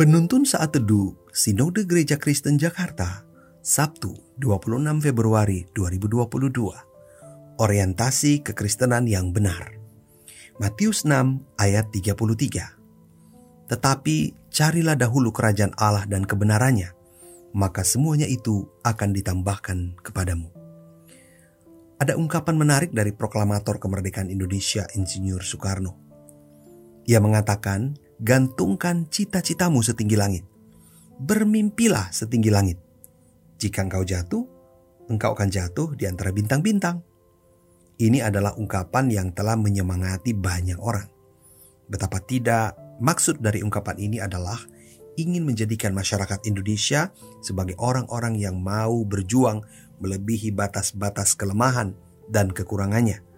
Penuntun Saat Teduh Sinode Gereja Kristen Jakarta Sabtu 26 Februari 2022 Orientasi Kekristenan yang Benar. Matius 6 ayat 33 Tetapi carilah dahulu kerajaan Allah dan kebenarannya maka semuanya itu akan ditambahkan kepadamu. Ada ungkapan menarik dari proklamator kemerdekaan Indonesia Insinyur Soekarno. Ia mengatakan gantungkan cita-citamu setinggi langit. Bermimpilah setinggi langit. Jika engkau jatuh, engkau akan jatuh di antara bintang-bintang. Ini adalah ungkapan yang telah menyemangati banyak orang. Betapa tidak, maksud dari ungkapan ini adalah ingin menjadikan masyarakat Indonesia sebagai orang-orang yang mau berjuang melebihi batas-batas kelemahan dan kekurangannya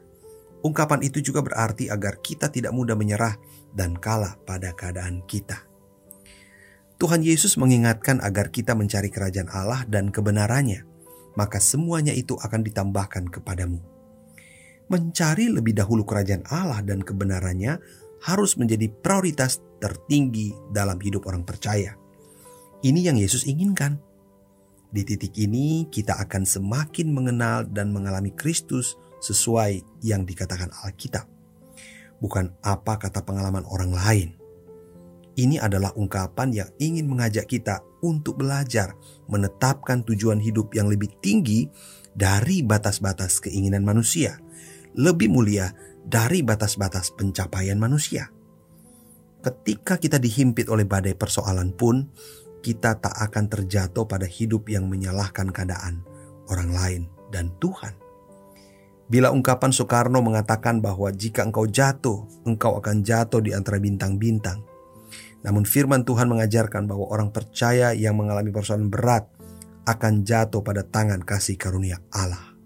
Ungkapan itu juga berarti agar kita tidak mudah menyerah dan kalah pada keadaan kita. Tuhan Yesus mengingatkan agar kita mencari kerajaan Allah dan kebenarannya, maka semuanya itu akan ditambahkan kepadamu. Mencari lebih dahulu kerajaan Allah dan kebenarannya harus menjadi prioritas tertinggi dalam hidup orang percaya. Ini yang Yesus inginkan. Di titik ini, kita akan semakin mengenal dan mengalami Kristus sesuai yang dikatakan Alkitab, bukan apa kata pengalaman orang lain. Ini adalah ungkapan yang ingin mengajak kita untuk belajar menetapkan tujuan hidup yang lebih tinggi dari batas-batas keinginan manusia, lebih mulia dari batas-batas pencapaian manusia. Ketika kita dihimpit oleh badai persoalan pun, kita tak akan terjatuh pada hidup yang menyalahkan keadaan orang lain dan Tuhan. Bila ungkapan Soekarno mengatakan bahwa jika engkau jatuh, engkau akan jatuh di antara bintang-bintang. Namun firman Tuhan mengajarkan bahwa orang percaya yang mengalami persoalan berat akan jatuh pada tangan kasih karunia Allah.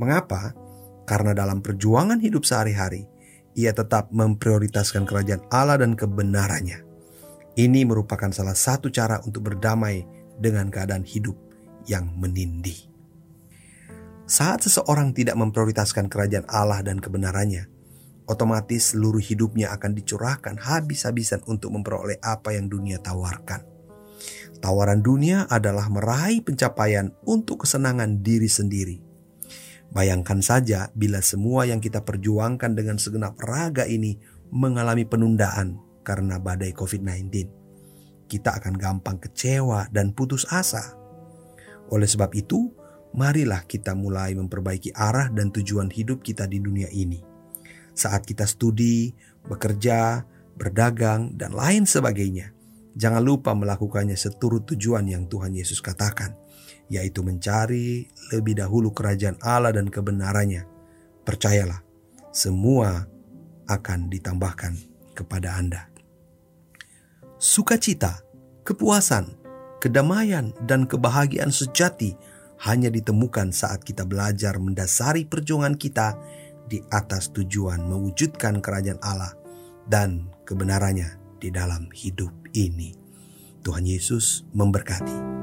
Mengapa? Karena dalam perjuangan hidup sehari-hari, ia tetap memprioritaskan kerajaan Allah dan kebenarannya. Ini merupakan salah satu cara untuk berdamai dengan keadaan hidup yang menindih. Saat seseorang tidak memprioritaskan kerajaan Allah dan kebenarannya, otomatis seluruh hidupnya akan dicurahkan habis-habisan untuk memperoleh apa yang dunia tawarkan. Tawaran dunia adalah meraih pencapaian untuk kesenangan diri sendiri. Bayangkan saja bila semua yang kita perjuangkan dengan segenap raga ini mengalami penundaan karena badai COVID-19. Kita akan gampang kecewa dan putus asa. Oleh sebab itu, marilah kita mulai memperbaiki arah dan tujuan hidup kita di dunia ini. Saat kita studi, bekerja, berdagang, dan lain sebagainya, jangan lupa melakukannya seturut tujuan yang Tuhan Yesus katakan, yaitu mencari lebih dahulu kerajaan Allah dan kebenarannya. Percayalah, semua akan ditambahkan kepada Anda. Sukacita, kepuasan, kedamaian, dan kebahagiaan sejati hanya ditemukan saat kita belajar mendasari perjuangan kita di atas tujuan mewujudkan kerajaan Allah dan kebenarannya di dalam hidup ini. Tuhan Yesus memberkati.